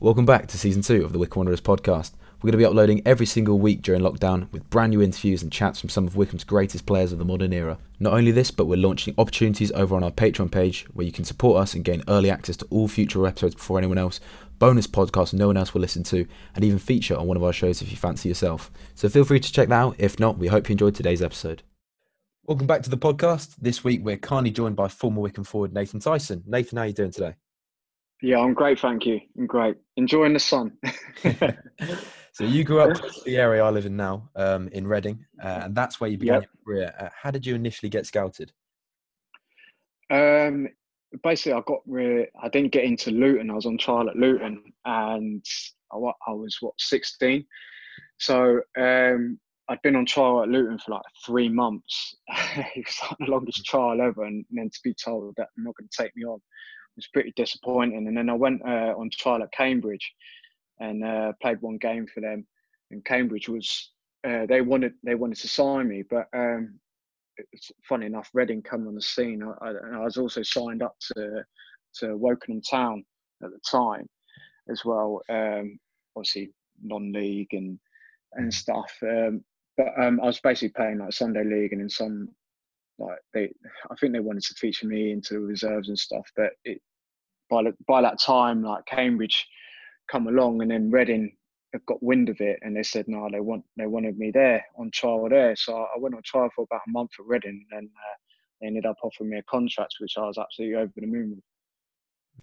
Welcome back to season two of the Wycombe Wanderers podcast. We're going to be uploading every single week during lockdown with brand new interviews and chats from some of Wycombe's greatest players of the modern era. Not only this, but we're launching opportunities over on our Patreon page where you can support us and gain early access to all future episodes before anyone else, bonus podcasts no one else will listen to, and even feature on one of our shows if you fancy yourself. So feel free to check that out. If not, we hope you enjoyed today's episode. Welcome back to the podcast. This week we're kindly joined by former Wycombe forward Nathan Tyson. Nathan, how are you doing today? Yeah, I'm great, thank you. I'm great. Enjoying the sun. so you grew up in the area I live in now, um, in Reading, uh, and that's where you began yep. your career. Uh, how did you initially get scouted? Um, basically, I got re- I didn't get into Luton. I was on trial at Luton, and I, I was what 16. So um, I'd been on trial at Luton for like three months. it was like the longest trial ever, and then to be told that they're not going to take me on was pretty disappointing. And then I went uh, on trial at Cambridge and uh, played one game for them. And Cambridge was uh, they wanted they wanted to sign me, but um, it's funny enough, Reading come on the scene. I, I, I, was also signed up to to Wokingham Town at the time as well. Um, obviously non-league and and mm. stuff. Um, but um, I was basically playing like Sunday league and in some like they, I think they wanted to feature me into the reserves and stuff. But it by by that time, like Cambridge come along, and then Reading have got wind of it, and they said no, they want they wanted me there on trial there. So I went on trial for about a month at Reading, and uh, they ended up offering me a contract, which I was absolutely over the moon with.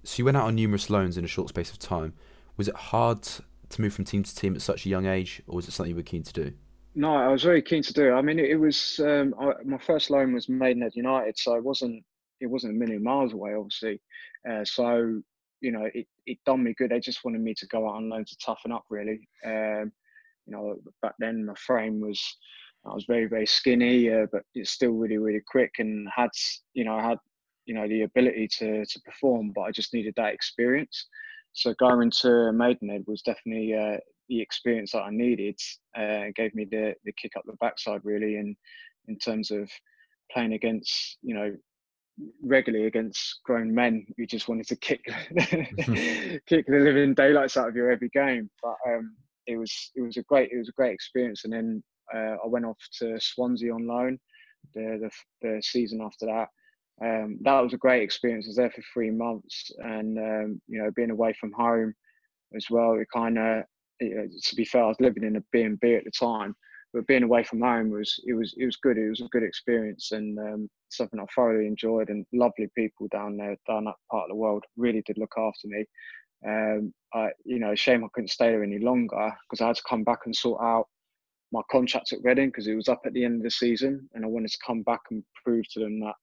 So you went out on numerous loans in a short space of time. Was it hard to move from team to team at such a young age, or was it something you were keen to do? No, I was very keen to do. I mean, it, it was um, I, my first loan was Maidenhead United, so it wasn't it wasn't a million miles away, obviously. Uh, so you know, it, it done me good. They just wanted me to go out on loan to toughen up, really. Um, you know, back then my frame was, I was very, very skinny, uh, but it's still really, really quick and had, you know, I had, you know, the ability to, to perform, but I just needed that experience. So going to Maidenhead was definitely uh, the experience that I needed. Uh, gave me the, the kick up the backside, really, in, in terms of playing against, you know, regularly against grown men who just wanted to kick kick the living daylights out of you every game. But um, it was it was a great it was a great experience. And then uh, I went off to Swansea on loan the the, the season after that. Um, that was a great experience. I was there for three months, and um, you know, being away from home as well. It kind of, you know, to be fair, I was living in a B and B at the time, but being away from home was it was it was good. It was a good experience and um, something I thoroughly enjoyed. And lovely people down there, down that part of the world, really did look after me. Um, I, you know, shame I couldn't stay there any longer because I had to come back and sort out my contract at Reading because it was up at the end of the season, and I wanted to come back and prove to them that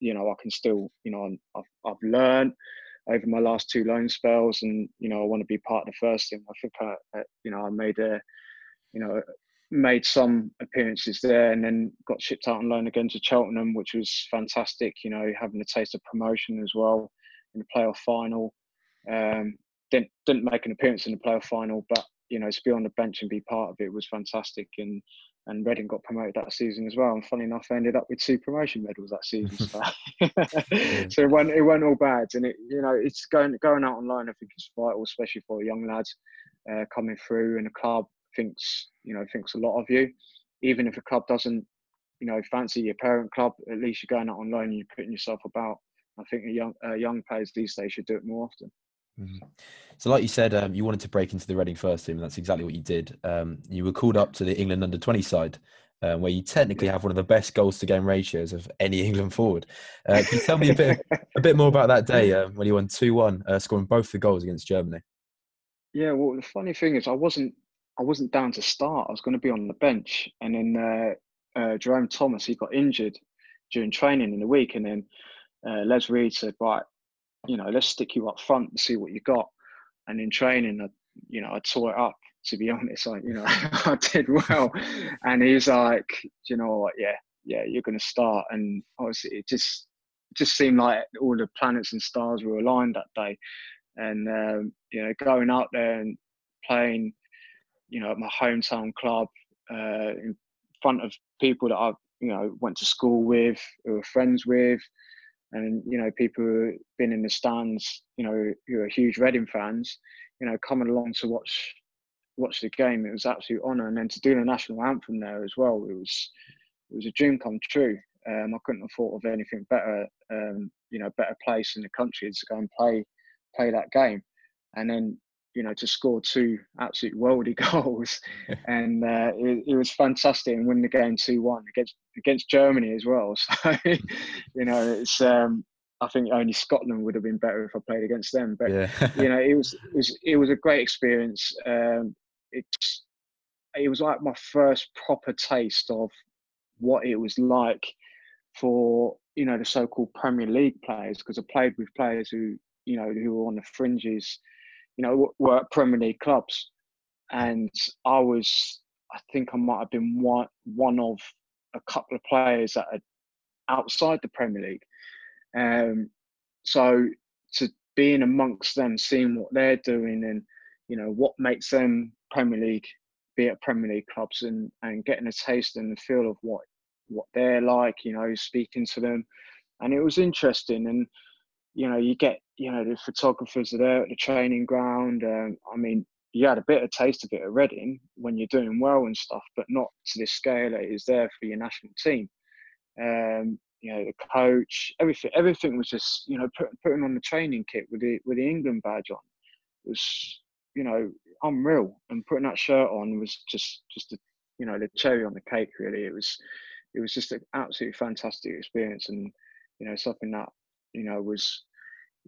you know I can still, you know, I've I've learned over my last two loan spells, and you know I want to be part of the first team. I think I, you know, I made a, you know, made some appearances there and then got shipped out on loan again to Cheltenham, which was fantastic. You know, having a taste of promotion as well in the playoff final. Um, didn't didn't make an appearance in the playoff final, but you know, to be on the bench and be part of it was fantastic. And and Reading got promoted that season as well. And funny enough, I ended up with two promotion medals that season. So, so it went it went all bad. And it you know it's going going out on loan. I think is vital, especially for young lads uh, coming through in a club thinks you know thinks a lot of you. Even if a club doesn't, you know, fancy your parent club, at least you're going out on loan and you're putting yourself about. I think young uh, young players these days should do it more often. Mm-hmm. So, like you said, um, you wanted to break into the Reading first team, and that's exactly what you did. Um, you were called up to the England under 20 side, uh, where you technically have one of the best goals to game ratios of any England forward. Uh, can you tell me a bit, a bit more about that day uh, when you won 2 1, uh, scoring both the goals against Germany? Yeah, well, the funny thing is, I wasn't I wasn't down to start. I was going to be on the bench, and then uh, uh, Jerome Thomas he got injured during training in the week, and then uh, Les Reed said, "Right, you know, let's stick you up front and see what you got." And in training, I, you know, I tore it up. To be honest, I, you know, I did well. And he's like, you know what? Yeah, yeah, you're going to start. And obviously, it just it just seemed like all the planets and stars were aligned that day. And um, you know, going out there and playing you know, at my hometown club, uh, in front of people that I, you know, went to school with, who were friends with, and you know, people who've been in the stands, you know, who are huge Reading fans. you know, coming along to watch watch the game, it was absolute honour. And then to do the national anthem there as well, it was it was a dream come true. Um, I couldn't have thought of anything better, um, you know, better place in the country to go and play play that game. And then you know, to score two absolute worldy goals, and uh, it, it, was fantastic and win the game two one against against Germany as well. So, you know, it's um, I think only Scotland would have been better if I played against them. But yeah. you know, it was it was it was a great experience. Um, it's it was like my first proper taste of what it was like for you know the so-called Premier League players because I played with players who you know who were on the fringes you know, were at Premier League clubs, and I was, I think I might have been one one of a couple of players that are outside the Premier League. Um, so to being amongst them, seeing what they're doing, and you know what makes them Premier League, be at Premier League clubs, and and getting a taste and the feel of what what they're like, you know, speaking to them, and it was interesting. And you know, you get, you know, the photographers are there at the training ground. Um, I mean, you had a bit of taste of it at Reading when you're doing well and stuff, but not to this scale that is there for your national team. Um, you know, the coach, everything, everything was just, you know, put, putting on the training kit with the with the England badge on was, you know, unreal. And putting that shirt on was just, just a, you know, the cherry on the cake. Really, it was, it was just an absolutely fantastic experience, and you know, something that you know, was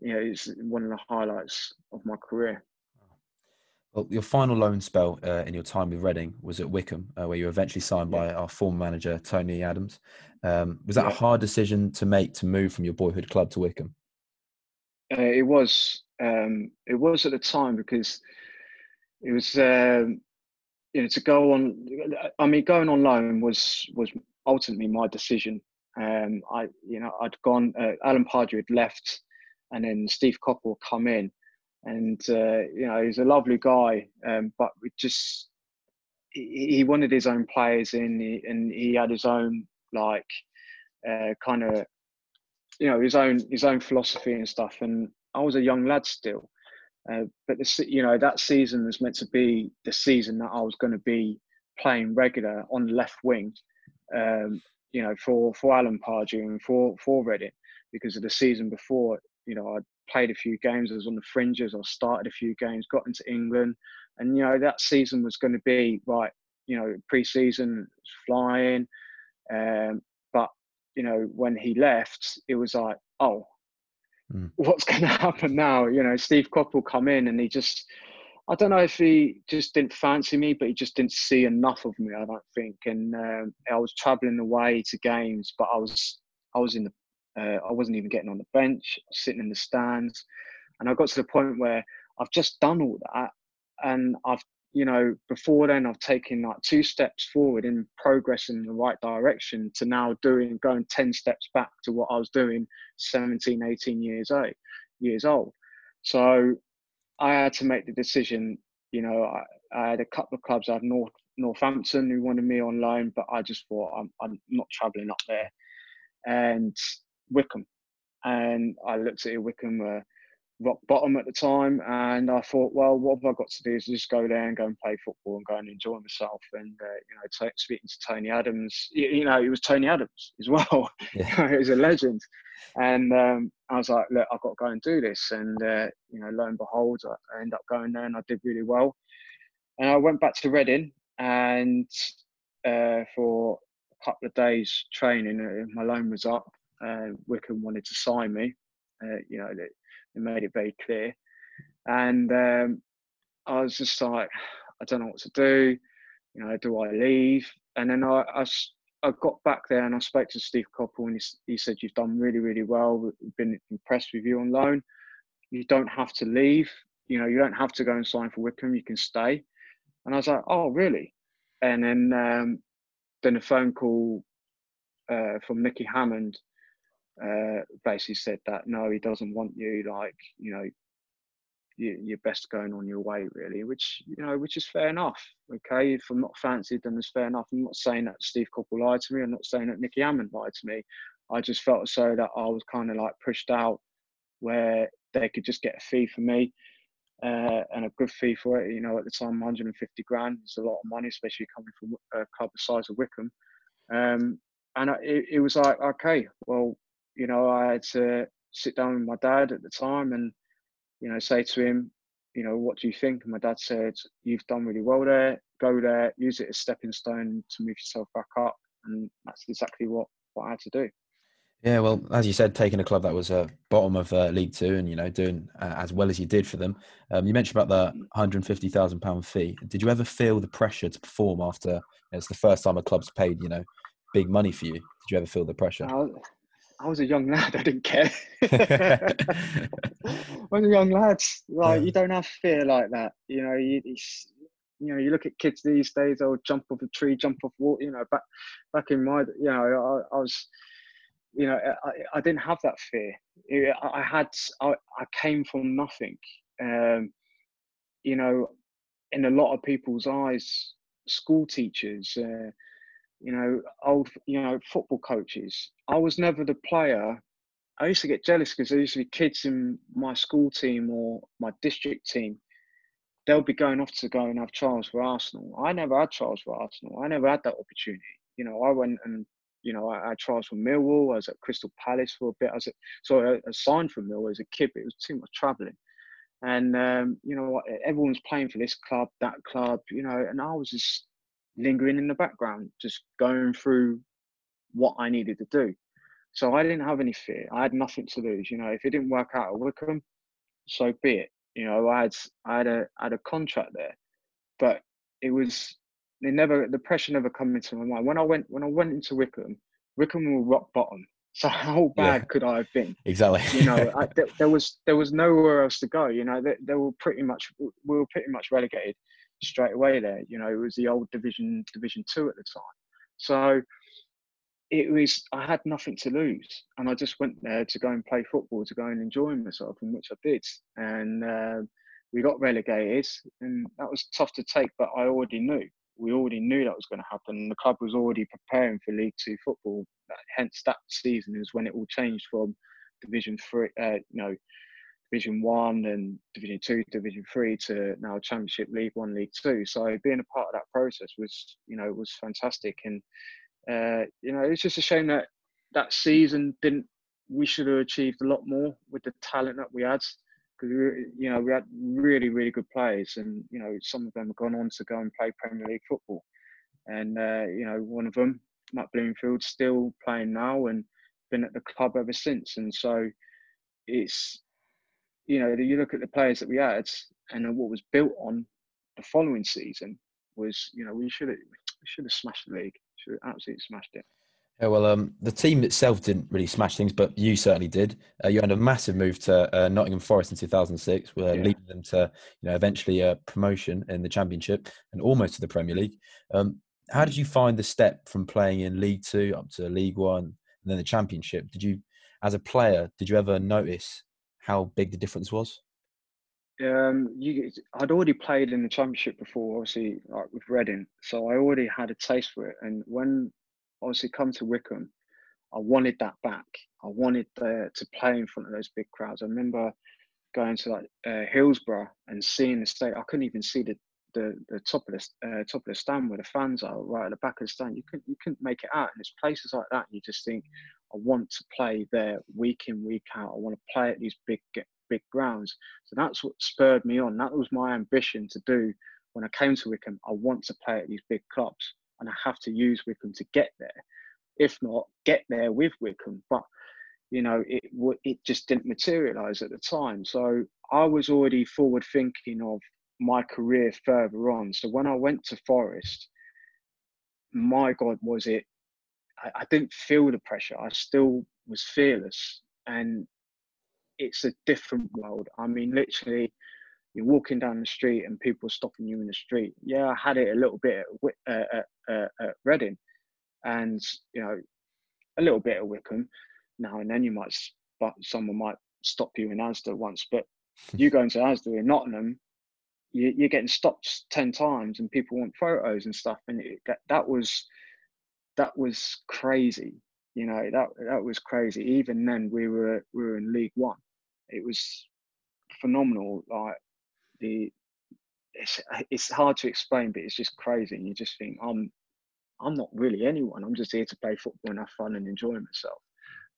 you know, it's one of the highlights of my career. Well, your final loan spell uh, in your time with Reading was at Wycombe, uh, where you were eventually signed yeah. by our former manager Tony Adams. Um, was that yeah. a hard decision to make to move from your boyhood club to Wycombe? Uh, it was. Um, it was at the time because it was. Um, you know, to go on. I mean, going on loan was was ultimately my decision. Um, I, you know, I'd gone. Uh, Alan Pardew had left, and then Steve Coppell come in, and uh, you know, he's a lovely guy, um, but we just he, he, wanted his own players in, and he had his own like uh, kind of you know his own his own philosophy and stuff. And I was a young lad still, uh, but the, you know that season was meant to be the season that I was going to be playing regular on left wing. Um, you know, for for Alan Pardew and for for Reading because of the season before. You know, I played a few games. I was on the fringes. I started a few games. Got into England, and you know that season was going to be right. You know, pre-season flying, um, but you know when he left, it was like, oh, mm. what's going to happen now? You know, Steve Coppell come in and he just I don't know if he just didn't fancy me, but he just didn't see enough of me. I don't think. And um, I was travelling away to games, but I was I was in the uh, I wasn't even getting on the bench, sitting in the stands, and I got to the point where I've just done all that, and I've you know before then I've taken like two steps forward in progress in the right direction to now doing going 10 steps back to what I was doing 17 18 years old years old so I had to make the decision. You know, I, I had a couple of clubs. I had North Northampton who wanted me on loan, but I just thought I'm, I'm not travelling up there. And Wycombe, and I looked at it. Wycombe were rock bottom at the time, and I thought, well, what have I got to do is just go there and go and play football and go and enjoy myself. And uh, you know, t- speaking to Tony Adams, you, you, know, it was Tony Adams as well. Yeah. he was a legend, and um, I was like, look, I've got to go and do this. And uh, you know, lo and behold, I ended up going there and I did really well. And I went back to Reading and uh, for a couple of days training, uh, my loan was up. Uh, Wycombe wanted to sign me. Uh, you know, they, made it very clear. And um, I was just like, I don't know what to do. You know, do I leave? And then I, I I got back there and I spoke to Steve Coppell and he, he said, You've done really, really well. We've been impressed with you on loan. You don't have to leave. You know, you don't have to go and sign for Wycombe. You can stay. And I was like, Oh, really? And then, um, then a phone call uh, from Nicky Hammond uh, basically said that no, he doesn't want you. Like, you know, you, are best going on your way, really, which you know, which is fair enough. Okay, if I'm not fancied, then it's fair enough. I'm not saying that Steve Coppell lied to me. I'm not saying that Nicky Hammond lied to me. I just felt so that I was kind of like pushed out where they could just get a fee for me. uh, and a good fee for it. You know, at the time, 150 grand is a lot of money, especially coming from a club the size of Wycombe. Um, and it, it was like, okay, well, you know, I had to sit down with my dad at the time and, you know, say to him, you know, what do you think? And my dad said, you've done really well there. Go there, use it as stepping stone to move yourself back up. And that's exactly what, what I had to do. Yeah, well, as you said, taking a club that was uh, bottom of uh, League Two and you know doing uh, as well as you did for them. Um, you mentioned about the 150 thousand pound fee. Did you ever feel the pressure to perform after it's the first time a club's paid you know big money for you? Did you ever feel the pressure? I was, a young lad. I didn't care. I was a young lad. Like yeah. you don't have fear like that. You know, you, you know, you look at kids these days. They'll jump off a tree, jump off water. You know, back back in my, you know, I, I was you know, I, I didn't have that fear. I had, I, I came from nothing. Um, you know, in a lot of people's eyes, school teachers, uh, you know, old, you know, football coaches. I was never the player. I used to get jealous because there used to be kids in my school team or my district team. They'll be going off to go and have trials for Arsenal. I never had trials for Arsenal. I never had that opportunity. You know, I went and you know, I, I trials for Millwall. I was at Crystal Palace for a bit. I was at, so I signed for Millwall as a kid, but it was too much travelling. And um, you know, everyone's playing for this club, that club, you know, and I was just lingering in the background, just going through what I needed to do. So I didn't have any fear. I had nothing to lose. You know, if it didn't work out at Wycombe, so be it. You know, I had I had a I had a contract there, but it was it never the pressure never come into my mind. When I went when I went into Wycombe, Wycombe were rock bottom. So how bad yeah, could I have been? Exactly. you know, I, there, there, was there was nowhere else to go. You know, they, they, were pretty much we were pretty much relegated straight away there. You know, it was the old division Division Two at the time. So it was I had nothing to lose, and I just went there to go and play football, to go and enjoy myself, and which I did. And uh, we got relegated, and that was tough to take, but I already knew we already knew that was going to happen. The club was already preparing for League Two football. Hence, that season is when it all changed from Division Three, uh, you know, Division One and Division Two, Division Three to now Championship, League One, League Two. So being a part of that process was, you know, was fantastic. And uh, you know, it's just a shame that that season didn't. We should have achieved a lot more with the talent that we had because you know we had really really good players, and you know some of them have gone on to go and play Premier League football, and uh, you know one of them, Matt Bloomfield, still playing now and been at the club ever since, and so it's you know you look at the players that we had and what was built on the following season was you know we should have we should have smashed the league, should have absolutely smashed it. Yeah, well, um, the team itself didn't really smash things, but you certainly did. Uh, you had a massive move to uh, Nottingham Forest in 2006, uh, yeah. leading them to, you know, eventually a promotion in the Championship and almost to the Premier League. Um, how did you find the step from playing in League Two up to League One and then the Championship? Did you, as a player, did you ever notice how big the difference was? Um, you, I'd already played in the Championship before, obviously, like with Reading, so I already had a taste for it. And when obviously come to Wycombe, I wanted that back. I wanted the, to play in front of those big crowds. I remember going to like uh, Hillsborough and seeing the state. I couldn't even see the the, the top of the uh, top of the stand where the fans are, right at the back of the stand. You couldn't you couldn't make it out. And it's places like that. You just think, I want to play there week in week out. I want to play at these big big grounds. So that's what spurred me on. That was my ambition to do when I came to Wycombe. I want to play at these big clubs and I have to use Wycombe to get there. If not, get there with Wycombe. But you know, it it just didn't materialise at the time. So I was already forward thinking of my career further on. So when I went to Forest, my God, was it? I, I didn't feel the pressure. I still was fearless, and it's a different world. I mean, literally, you're walking down the street and people are stopping you in the street. Yeah, I had it a little bit at, uh, at, uh, at Reading, and you know, a little bit at Wycombe. Now and then you might, but someone might stop you in Asda once. But you go into Asda in Nottingham, you, you're getting stopped ten times, and people want photos and stuff. And it, that that was that was crazy. You know, that that was crazy. Even then, we were we were in League One. It was phenomenal. Like the it's it's hard to explain, but it's just crazy. And you just think I'm I'm not really anyone. I'm just here to play football and have fun and enjoy myself.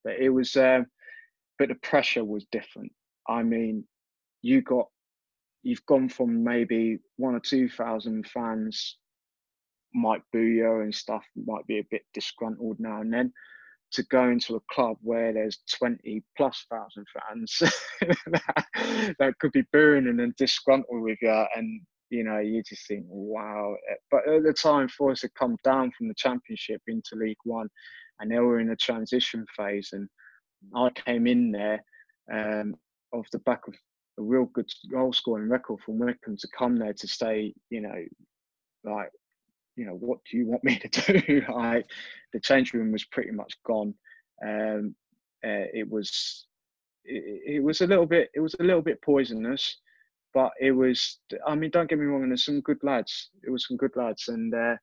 But it was, uh, but the pressure was different. I mean, you got you've gone from maybe one or two thousand fans might boo you and stuff, might be a bit disgruntled now and then, to go into a club where there's 20 plus thousand fans that, that, could be booing and then disgruntled with you and you know you just think wow. But at the time Forest had come down from the championship into league one and they were in a transition phase and i came in there um, off the back of a real good goal scoring record from Wycombe to come there to stay, you know, like you know, what do you want me to do? I, the change room was pretty much gone. Um, uh, it was, it, it, was a little bit, it was a little bit poisonous, but it was. I mean, don't get me wrong. There's some good lads. It was some good lads, and uh,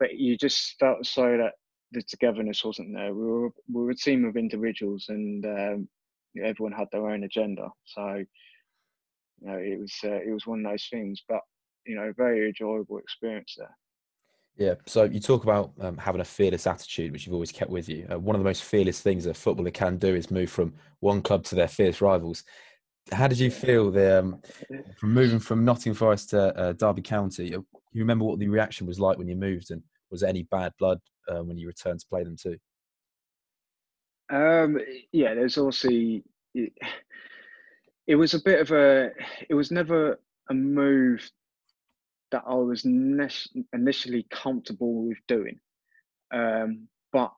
but you just felt so that the togetherness wasn't there. We were we were a team of individuals, and um, everyone had their own agenda. So you know, it was uh, it was one of those things. But you know, very enjoyable experience there. Yeah. So you talk about um, having a fearless attitude, which you've always kept with you. Uh, one of the most fearless things a footballer can do is move from one club to their fierce rivals. How did you feel the, um, from moving from Nottingham Forest to uh, Derby County? You remember what the reaction was like when you moved, and was there any bad blood uh, when you returned to play them too? Um, yeah, there's also it, it was a bit of a. It was never a move that I was initially comfortable with doing. Um, but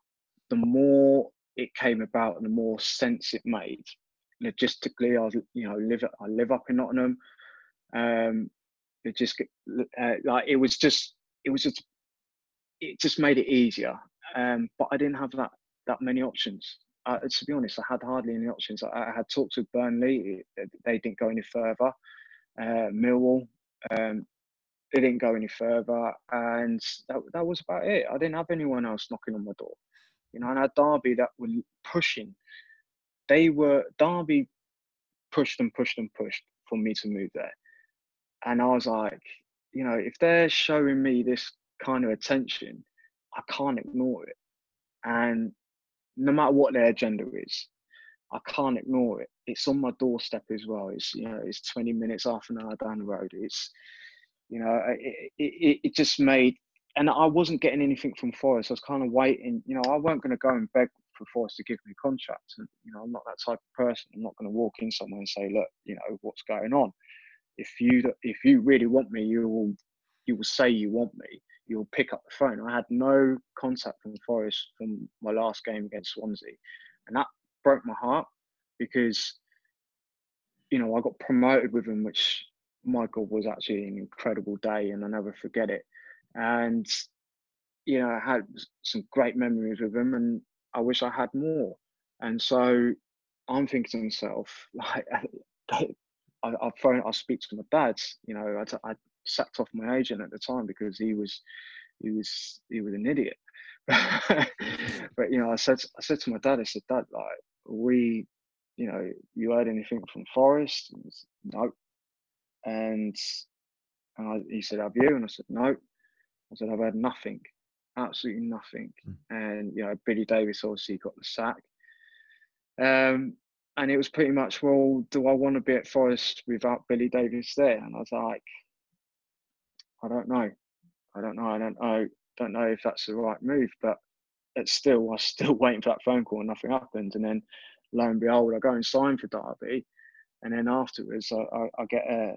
the more it came about, the more sense it made. Logistically, I you know, live I live up in Nottingham. Um, it just uh, like it was just it was just it just made it easier. Um, but I didn't have that that many options. Uh, to be honest, I had hardly any options. I, I, had talked with Burnley; they didn't go any further. Uh, Millwall, um, they didn't go any further, and that, that was about it. I didn't have anyone else knocking on my door, you know. And I had Derby that were pushing. They were Derby pushed and pushed and pushed for me to move there, and I was like, you know, if they're showing me this kind of attention, I can't ignore it. And no matter what their agenda is, I can't ignore it. It's on my doorstep as well. It's you know, it's 20 minutes, half an hour down the road. It's you know, it, it, it just made, and I wasn't getting anything from Forest. I was kind of waiting. You know, I weren't going to go and beg for Forest to give me contracts. And you know, I'm not that type of person. I'm not going to walk in somewhere and say, look, you know, what's going on. If you if you really want me, you will you will say you want me. You'll pick up the phone. I had no contact from Forest from my last game against Swansea, and that broke my heart because you know I got promoted with them, which Michael was actually an incredible day, and I never forget it. And you know, I had some great memories with him, and I wish I had more. And so I'm thinking to myself, like, I, I phone, I speak to my dad. You know, I, I sacked off my agent at the time because he was, he was, he was an idiot. but you know, I said, I said to my dad, I said, Dad, like, we, you know, you heard anything from Forest? no, and and I, he said, "Have you?" And I said, "No." I said, "I've had nothing, absolutely nothing." Mm. And you know, Billy Davies obviously got the sack. Um, and it was pretty much, well, do I want to be at Forest without Billy Davies there? And I was like, I don't know. I don't know. I don't know. Don't know if that's the right move, but it's still, I was still waiting for that phone call and nothing happened. And then lo and behold, I go and sign for Derby. And then afterwards, I, I, I get a,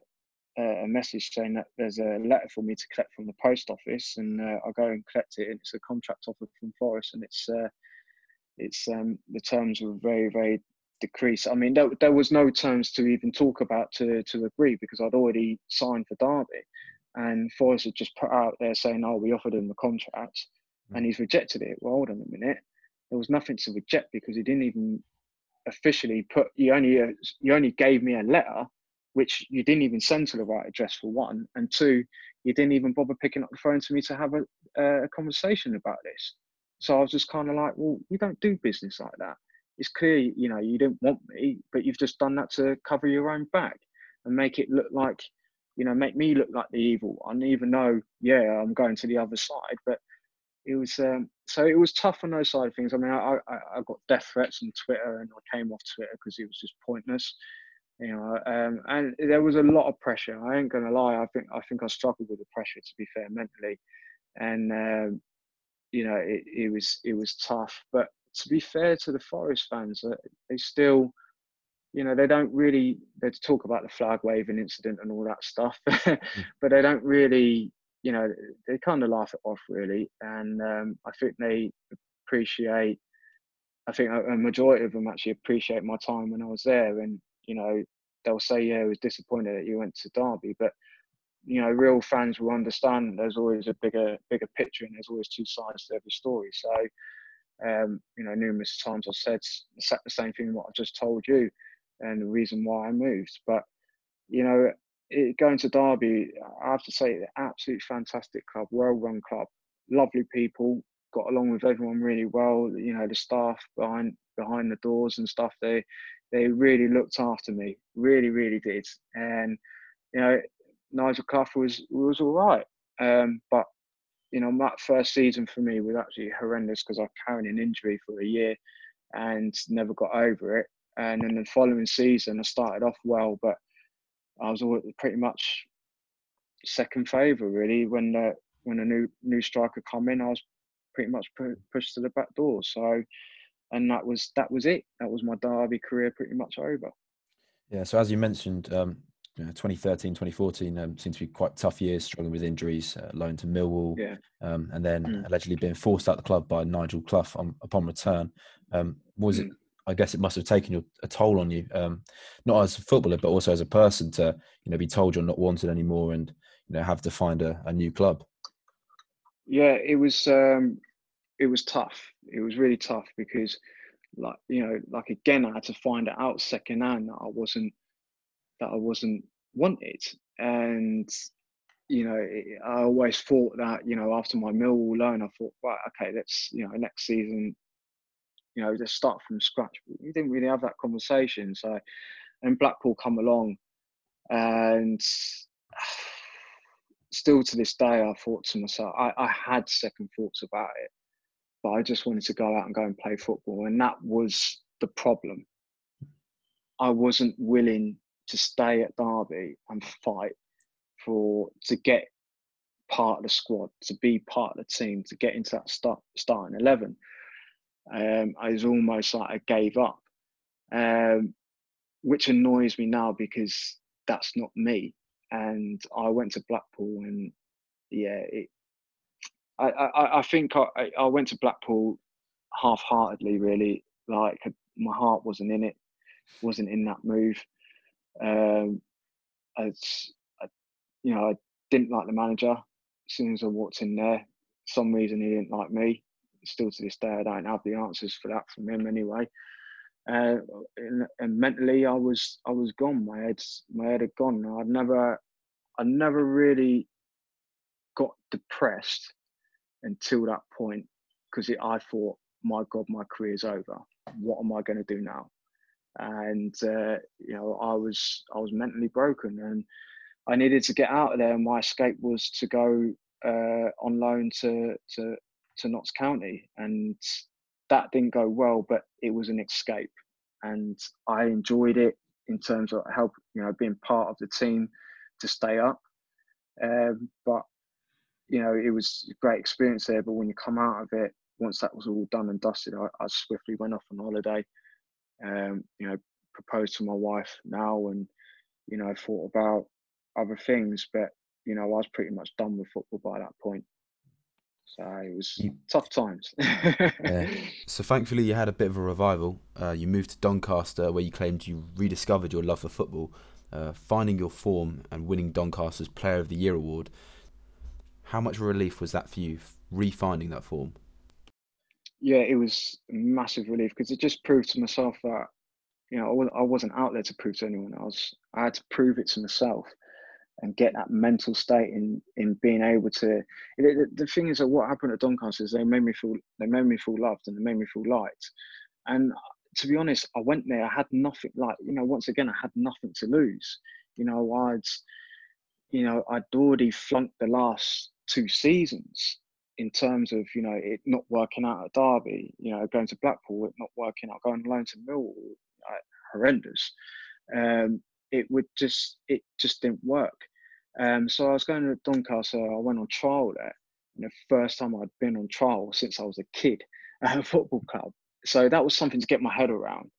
a message saying that there's a letter for me to collect from the post office, and uh, I go and collect it. And it's a contract offer from Forest, and it's uh, it's um, the terms were very very decreased. I mean, there, there was no terms to even talk about to to agree because I'd already signed for Derby, and Forest had just put out there saying, "Oh, we offered him the contract," mm. and he's rejected it. Well, hold on a minute. There was nothing to reject because he didn't even officially put. You only uh, you only gave me a letter which you didn't even send to the right address for one, and two, you didn't even bother picking up the phone to me to have a, a conversation about this. So I was just kind of like, well, you don't do business like that. It's clear, you know, you didn't want me, but you've just done that to cover your own back and make it look like you know, make me look like the evil one, even though, yeah, I'm going to the other side. But it was um, so it was tough on those side of things. I mean, I, I, I got death threats on Twitter, and I came off Twitter because it was just pointless. You know, um, and there was a lot of pressure. I ain't gonna lie. I think I think I struggled with the pressure, to be fair, mentally, and um, you know, it, it was it was tough. But to be fair to the Forest fans, uh, they still you know they don't really they talk about the flag waving incident and all that stuff mm. but they don't really you know they kind of laugh it off really and um, i think they appreciate i think a, a, majority of them actually appreciate my time when i was there and you know they'll say yeah i was disappointed that you went to derby but you know real fans will understand there's always a bigger bigger picture and there's always two sides to every story so um, you know numerous times i've said the same thing what i just told you and the reason why I moved. But you know, it, going to Derby, I have to say, absolutely fantastic club, well-run club, lovely people, got along with everyone really well. You know, the staff behind behind the doors and stuff, they they really looked after me, really, really did. And you know, Nigel Clough was was all right, um, but you know, that first season for me was actually horrendous because I carried an injury for a year and never got over it. And then the following season, I started off well, but I was pretty much second favourite really. When the when a new new striker come in, I was pretty much pushed to the back door. So, and that was that was it. That was my derby career pretty much over. Yeah. So as you mentioned, um, you know, 2013, 2014 um, seemed to be quite tough years, struggling with injuries, uh, loan to Millwall, yeah. um, and then mm. allegedly being forced out the club by Nigel Clough on, upon return. Um, was mm. it I guess it must have taken a toll on you, um, not as a footballer, but also as a person to, you know, be told you're not wanted anymore and, you know, have to find a, a new club. Yeah, it was, um, it was tough. It was really tough because, like, you know, like again, I had to find it out secondhand that I wasn't, that I wasn't wanted, and you know, I always thought that, you know, after my Millwall loan, I thought, right, okay, let's, you know, next season you know, just start from scratch. We didn't really have that conversation. So, and Blackpool come along, and still to this day, I thought to myself, I, I had second thoughts about it, but I just wanted to go out and go and play football, and that was the problem. I wasn't willing to stay at Derby and fight for to get part of the squad, to be part of the team, to get into that start starting eleven um, I was almost like I gave up, um, which annoys me now because that's not me. And I went to Blackpool, and yeah, it, I, I, I think I, I went to Blackpool half-heartedly, really. Like my heart wasn't in it, wasn't in that move. Um, as I, you know, I didn't like the manager. As soon as I walked in there, some reason he didn't like me still to this day, I don't have the answers for that from him anyway. Uh, and, and, mentally, I was I was gone. My head my head had gone. I'd never I never really got depressed until that point because I thought, my God, my career's over. What am I going to do now? And uh, you know, I was I was mentally broken, and I needed to get out of there. And my escape was to go uh, on loan to to to Notts County, and that didn't go well, but it was an escape, and I enjoyed it in terms of help, you know, being part of the team to stay up. Um, but you know, it was a great experience there. But when you come out of it, once that was all done and dusted, I, I swiftly went off on holiday. Um, you know, proposed to my wife now, and you know, thought about other things. But you know, I was pretty much done with football by that point. So it was tough times. yeah. So thankfully, you had a bit of a revival. Uh, you moved to Doncaster, where you claimed you rediscovered your love for football, uh, finding your form and winning Doncaster's Player of the Year award. How much relief was that for you, refinding that form? Yeah, it was massive relief because it just proved to myself that you know I wasn't out there to prove to anyone else. I had to prove it to myself and get that mental state in in being able to. The, the thing is that what happened at Doncaster is they made me feel they made me feel loved and they made me feel liked. And uh, to be honest, I went there. I had nothing like you know. Once again, I had nothing to lose. You know, I'd you know, I'd already flunked the last two seasons in terms of you know it not working out at Derby, you know, going to Blackpool, it not working out, going alone to Millwall, like, horrendous. Um, it would just it just didn't work. Um, so I was going to Doncaster. I went on trial there, and the first time I'd been on trial since I was a kid at a football club. So that was something to get my head around.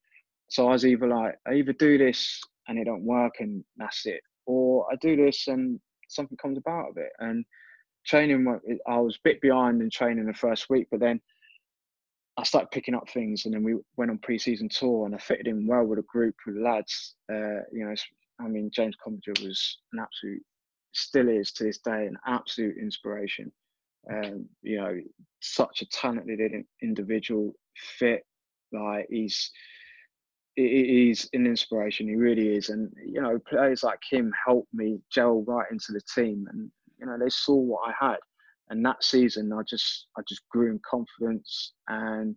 So I was either like, I either do this and it don't work and that's it, or I do this and something comes about of it. And training, I was a bit behind in training the first week, but then I started picking up things, and then we went on pre-season tour, and I fitted in well with a group of lads. Uh, you know, I mean, James Coppinger was an absolute, still is to this day, an absolute inspiration. Um, you know, such a talented individual, fit, like he's he's an inspiration. He really is, and you know, players like him helped me gel right into the team, and you know, they saw what I had and that season I just I just grew in confidence and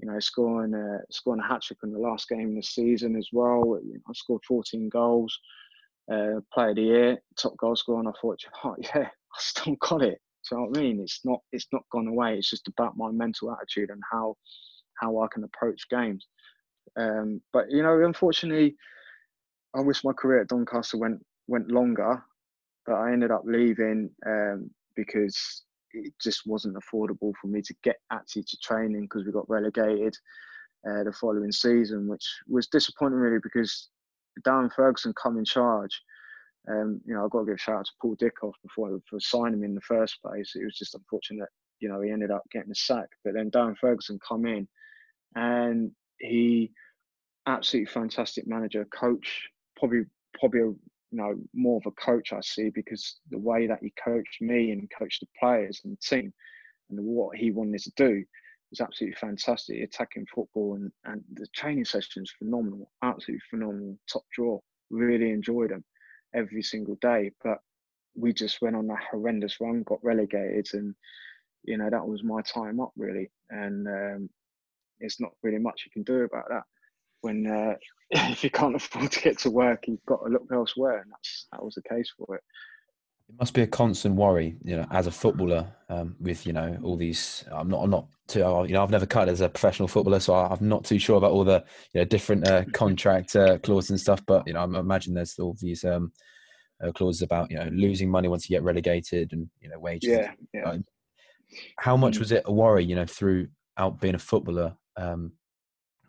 you know scoring a scoring a hat trick in the last game of the season as well. You know, I scored 14 goals, uh, player of the year, top goal scorer, and I thought, oh, yeah, I still got it. Do you know what I mean? It's not it's not gone away. It's just about my mental attitude and how how I can approach games. Um, but you know, unfortunately, I wish my career at Doncaster went went longer, but I ended up leaving um, because it just wasn't affordable for me to get actually to training because we got relegated uh, the following season, which was disappointing really because Darren Ferguson come in charge. Um, you know, I've got to give a shout out to Paul Dickov before for signing him in the first place. It was just unfortunate, you know, he ended up getting the sack. But then Darren Ferguson come in, and he absolutely fantastic manager, coach, probably probably a you know, more of a coach I see because the way that he coached me and coached the players and the team and what he wanted to do was absolutely fantastic. Attacking football and, and the training sessions phenomenal, absolutely phenomenal, top draw. Really enjoyed them every single day. But we just went on a horrendous run, got relegated, and you know that was my time up really. And um, it's not really much you can do about that when uh, if you can't afford to get to work, you've got to look elsewhere, and that's that was the case for it. It must be a constant worry, you know, as a footballer, um, with you know all these. I'm not, I'm not too, you know, I've never cut as a professional footballer, so I'm not too sure about all the you know different uh, contract uh, clauses and stuff. But you know, I imagine there's all these um, uh, clauses about you know losing money once you get relegated and you know wages. Yeah, yeah. How much mm. was it a worry, you know, throughout being a footballer? Um,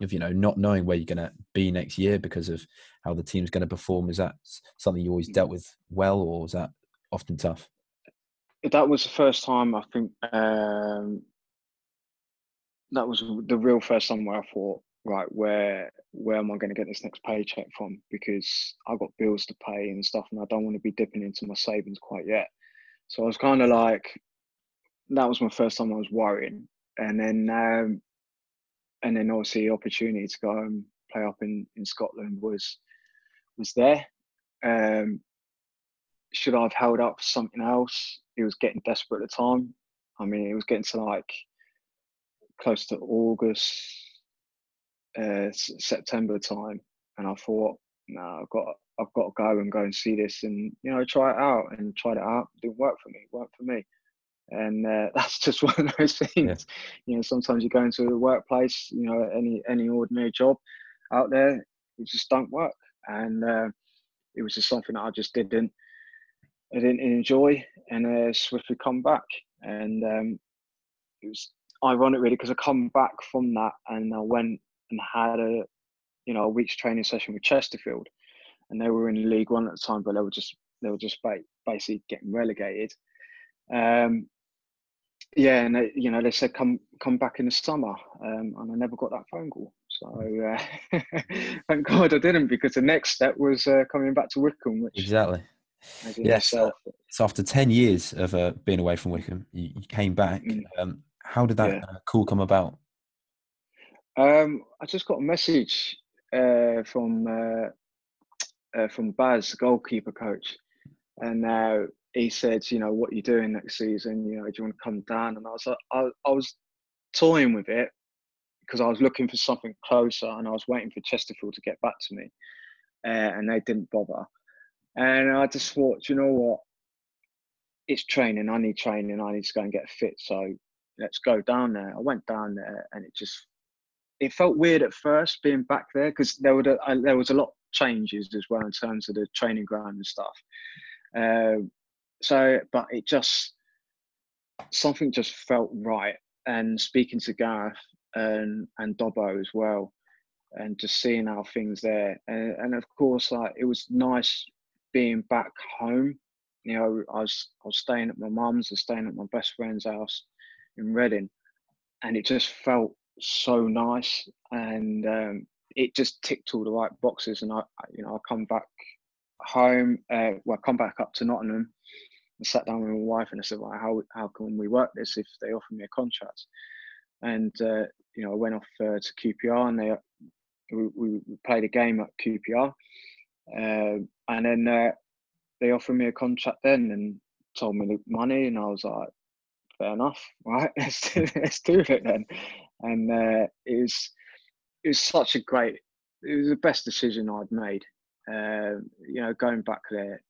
of you know not knowing where you're going to be next year because of how the team's going to perform. Is that something you always dealt with well or is that often tough? That was the first time i think um, that was the real first time where i thought right where where am i going to get this next paycheck from? Because i've got bills to pay and stuff and i don't want to be dipping into my savings quite yet. So i was kind of like that was my first time i was worrying. And then um, and then obviously the opportunity to go and play up in, in Scotland was was there. Um, should I have held up for something else? It was getting desperate at the time. I mean, it was getting to like close to August, uh, September time, and I thought, no, I've got I've got to go and go and see this, and you know, try it out, and tried it out. It didn't work for me. It worked for me and uh, that's just one of those things. Yeah. You know, sometimes you go into a workplace, you know, any any ordinary job out there, it just don't work, and uh, it was just something that I just didn't I didn't enjoy, and uh, swiftly come back, and um, it was ironic really because I come back from that and I went and had a you know a week's training session with Chesterfield, and they were in League One at the time, but they were just they were just basically getting relegated. Um, yeah, and they, you know they said come come back in the summer, um, and I never got that phone call. So uh, thank God I didn't, because the next step was uh, coming back to Wycombe. Which, exactly. Yes. So, so, after ten years of uh, being away from Wycombe, you, you came back. Mm. Um, how did that yeah. Uh, call come about? Um, I just got a message uh, from uh, from Baz, the goalkeeper coach, and he said, you know, what are you doing next season? You know, do you want to come down? And I was like, I, I was toying with it because I was looking for something closer and I was waiting for Chesterfield to get back to me, uh, and they didn't bother. And I just thought, you know what? It's training. I need training. I need to go and get fit. So let's go down there. I went down there, and it just it felt weird at first being back there because there were uh, there was a lot of changes as well in terms of the training ground and stuff. Uh, so, but it just something just felt right. And speaking to Gareth and and Dobbo as well, and just seeing how things there, and, and of course, like it was nice being back home. You know, I was I was staying at my mum's, was staying at my best friend's house in Reading, and it just felt so nice, and um, it just ticked all the right boxes. And I, you know, I come back home, uh, well, come back up to Nottingham, and sat down with my wife, and I said, "Well, how how can we work this if they offer me a contract?" And uh, you know, I went off uh, to QPR, and they we, we played a game at QPR, uh, and then uh, they offered me a contract then and told me the money, and I was like, fair enough, right? Let's do, let's do it then. And uh, it was it was such a great, it was the best decision I'd made. Uh, you know, going back there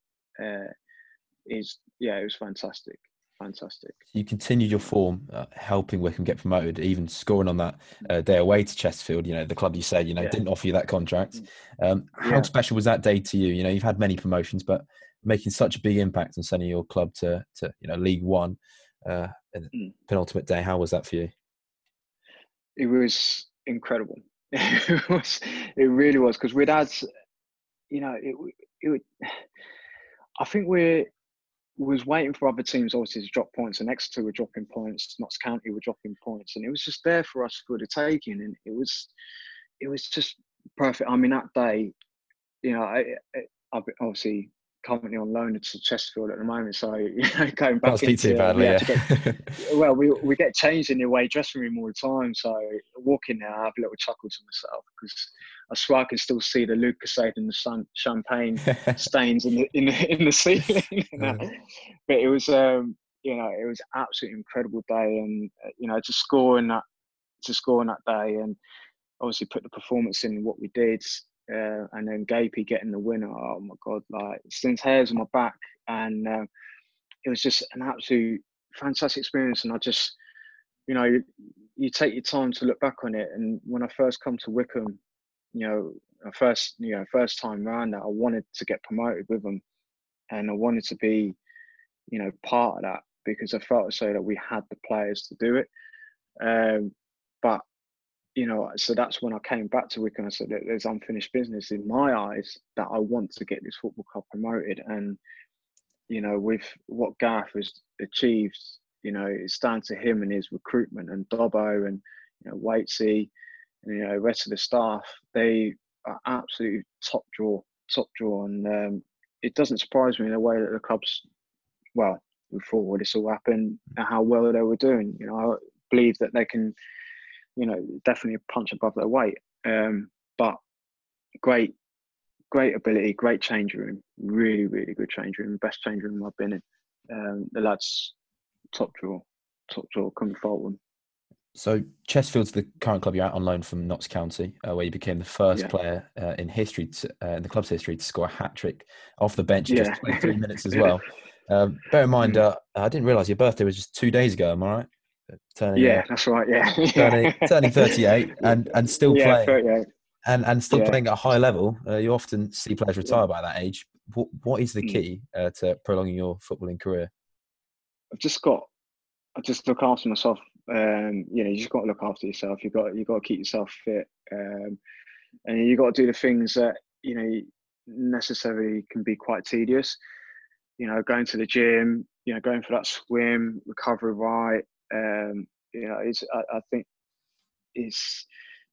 is yeah, it was fantastic fantastic. You continued your form, uh, helping Wycombe get promoted, even scoring on that uh, day away to Chesterfield. You know, the club you said, you know, yeah. didn't offer you that contract. Mm. Um, how yeah. special was that day to you? You know, you've had many promotions, but making such a big impact and sending your club to, to you know, League One, uh, mm. penultimate day. How was that for you? It was incredible. it was. It really was because we'd had, you know, it. It. I think we're was waiting for other teams obviously to drop points, and Exeter were dropping points, Notts County were dropping points, and it was just there for us for the taking, and it was, it was just perfect. I mean, that day, you know, I, I obviously currently on loan to Chesterfield at the moment, so you know, going back Can't into, too badly, yeah. Get, well, we we get changed in the away dressing room all the time, so walking there, I have a little chuckle to myself because I swear I can still see the Lucozade and the sun, champagne stains in the in the, in the ceiling. but it was, um, you know, it was absolutely incredible day, and uh, you know, to score in that to score on that day, and obviously put the performance in what we did, uh, and then Gapey getting the winner. Oh my god, like since hairs on my back, and uh, it was just an absolute fantastic experience. And I just, you know, you, you take your time to look back on it. And when I first come to Wycombe, you know, first you know first time around that I wanted to get promoted with them, and I wanted to be, you know, part of that because I felt as though that we had the players to do it. Um, but you know, so that's when I came back to Wycombe. I said, "There's unfinished business in my eyes that I want to get this football club promoted." And you know, with what Gareth has achieved, you know, it's down to him and his recruitment and Dobbo and you know Waitsy and you know the rest of the staff they are absolutely top draw top draw and um, it doesn't surprise me in a way that the clubs well before this all happened how well they were doing you know i believe that they can you know definitely a punch above their weight um, but great great ability great change room really really good change room best change room i've been in um, the lads top draw top draw couldn't fault them so Chesterfield's the current club you're at on loan from Notts County, uh, where you became the first yeah. player uh, in history, to, uh, in the club's history, to score a hat trick off the bench in yeah. just 23 minutes as well. Um, bear in mind, mm. uh, I didn't realise your birthday was just two days ago. Am I right? Uh, turning, yeah, that's right. Yeah, turning, turning 38 and and still yeah, playing. 38. And and still playing at a high level. Uh, you often see players retire by that age. What what is the mm. key to prolonging your footballing career? I've just got I just look after myself um, you know, you just got to look after yourself. You got you got to keep yourself fit, um, and you got to do the things that you know necessarily can be quite tedious. You know, going to the gym, you know, going for that swim, recovery right. Um, you know, it's I, I think is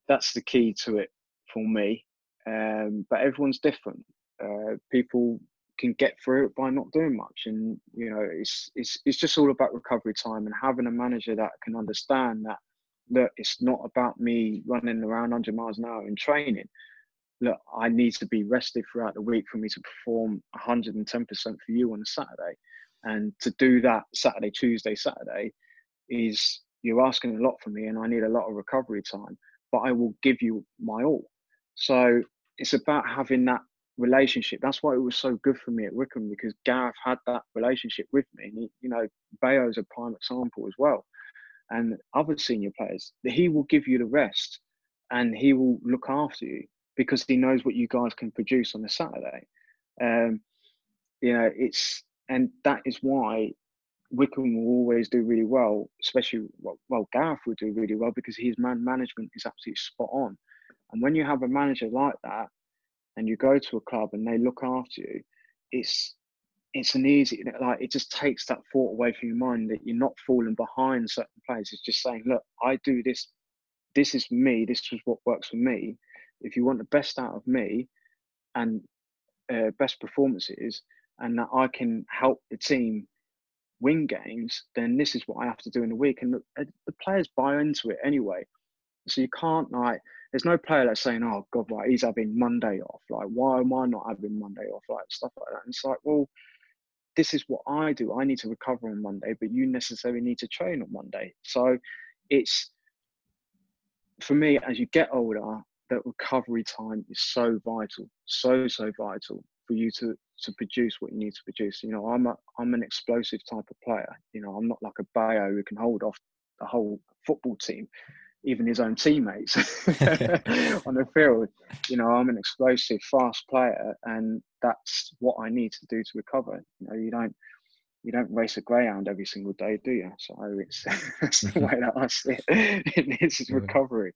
that's the key to it for me. Um, but everyone's different. Uh, people can get through it by not doing much. And you know, it's it's it's just all about recovery time and having a manager that can understand that that it's not about me running around 100 miles an hour in training. Look, I need to be rested throughout the week for me to perform 110% for you on a Saturday. And to do that Saturday, Tuesday, Saturday is you're asking a lot from me and I need a lot of recovery time, but I will give you my all. So it's about having that relationship. That's why it was so good for me at Wycombe because Gareth had that relationship with me. And he, you know, Bayo's a prime example as well, and other senior players. He will give you the rest, and he will look after you because he knows what you guys can produce on a Saturday. Um, you know, it's and that is why Wycombe will always do really well, especially well, well Gareth will do really well because his man management is absolutely spot on. And when you have a manager like that, and you go to a club and they look after you, it's it's an easy like it just takes that thought away from your mind that you're not falling behind certain players. It's just saying, look, I do this. This is me. This is what works for me. If you want the best out of me, and uh, best performances, and that I can help the team win games, then this is what I have to do in the week. And the, uh, the players buy into it anyway. So you can't like. There's no player that's saying, "Oh God, right, he's having Monday off. Like, why am I not having Monday off? Like stuff like that." And it's like, well, this is what I do. I need to recover on Monday, but you necessarily need to train on Monday. So it's for me as you get older, that recovery time is so vital, so so vital for you to to produce what you need to produce. You know, I'm a I'm an explosive type of player. You know, I'm not like a Bayo who can hold off the whole football team, even his own teammates on the field. You know, I'm an explosive, fast player, and that's what I need to do to recover. You know, you don't you don't race a greyhound every single day, do you? So it's that's the way that I see it. It's recovery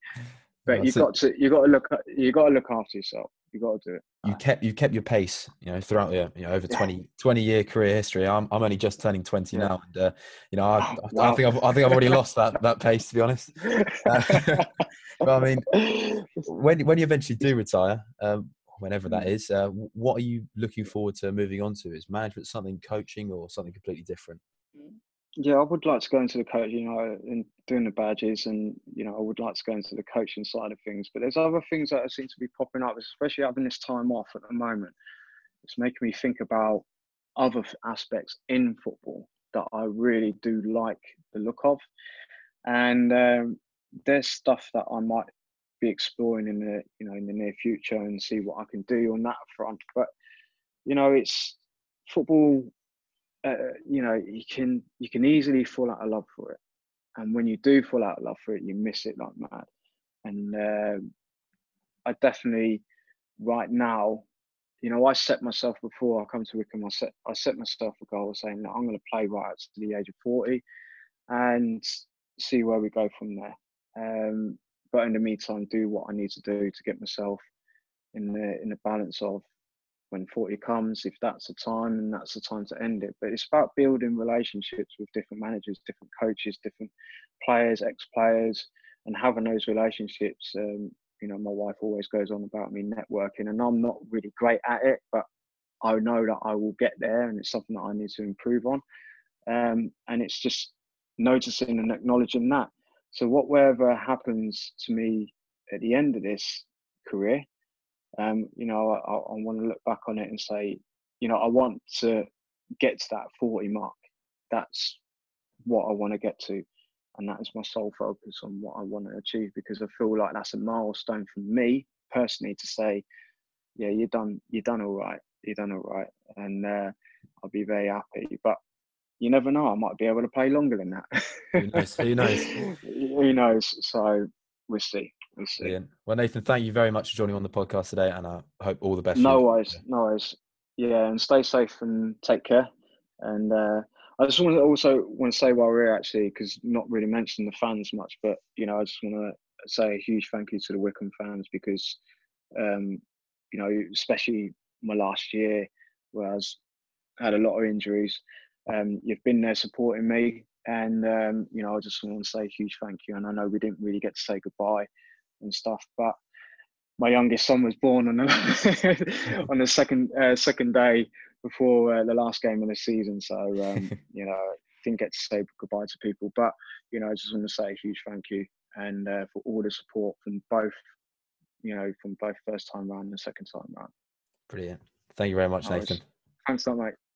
but you've got to you got to look you got to look after yourself. You've got to do it. You kept you kept your pace, you know, throughout your you know over 20, 20 year career history. I'm I'm only just turning twenty yeah. now, and uh, you know I, oh, wow. I think I've I think I've already lost that that pace to be honest. Uh, but I mean, when when you eventually do retire, um, whenever that is, uh, what are you looking forward to moving on to? Is management something coaching or something completely different? Yeah, I would like to go into the coach, you know, and doing the badges, and you know, I would like to go into the coaching side of things. But there's other things that seem to be popping up, especially having this time off at the moment. It's making me think about other aspects in football that I really do like the look of, and um, there's stuff that I might be exploring in the you know in the near future and see what I can do on that front. But you know, it's football uh, you know you can you can easily fall out of love for it. And when you do fall out of love for it you miss it like mad. And uh, i definitely right now you know i set myself before i come to Wycombe i set i set myself a goal saying that i'm going to play right up to the age of 40 and see where we go from there. Um, but in the meantime do what i need to do to get myself in the in the balance of when 40 comes, if that's the time, and that's the time to end it. But it's about building relationships with different managers, different coaches, different players, ex-players, and having those relationships. Um, you know, my wife always goes on about me networking, and I'm not really great at it, but I know that I will get there, and it's something that I need to improve on. Um, and it's just noticing and acknowledging that. So, whatever happens to me at the end of this career, um, you know, I, I want to look back on it and say, you know, I want to get to that 40 mark. That's what I want to get to. And that is my sole focus on what I want to achieve because I feel like that's a milestone for me personally to say, yeah, you're done, you're done all right, you're done all right. And uh, I'll be very happy. But you never know, I might be able to play longer than that. Who knows? Who knows? Who knows? So we'll see. We'll. Brilliant. Well, Nathan, thank you very much for joining on the podcast today, and I hope all the best. No worries, no worries. Yeah, and stay safe and take care. And uh, I just want to also want to say while we're here, actually, because not really mentioned the fans much, but you know, I just want to say a huge thank you to the Wycombe fans because, um, you know, especially my last year where I was, had a lot of injuries. Um, you've been there supporting me, and um, you know, I just want to say a huge thank you. And I know we didn't really get to say goodbye and stuff. But my youngest son was born on the on the second uh, second day before uh, the last game of the season, so um, you know didn't get to say goodbye to people. But you know, I just want to say a huge thank you and uh, for all the support from both, you know, from both first time round and second time round. Brilliant. Thank you very much, Nathan. Thanks, mate.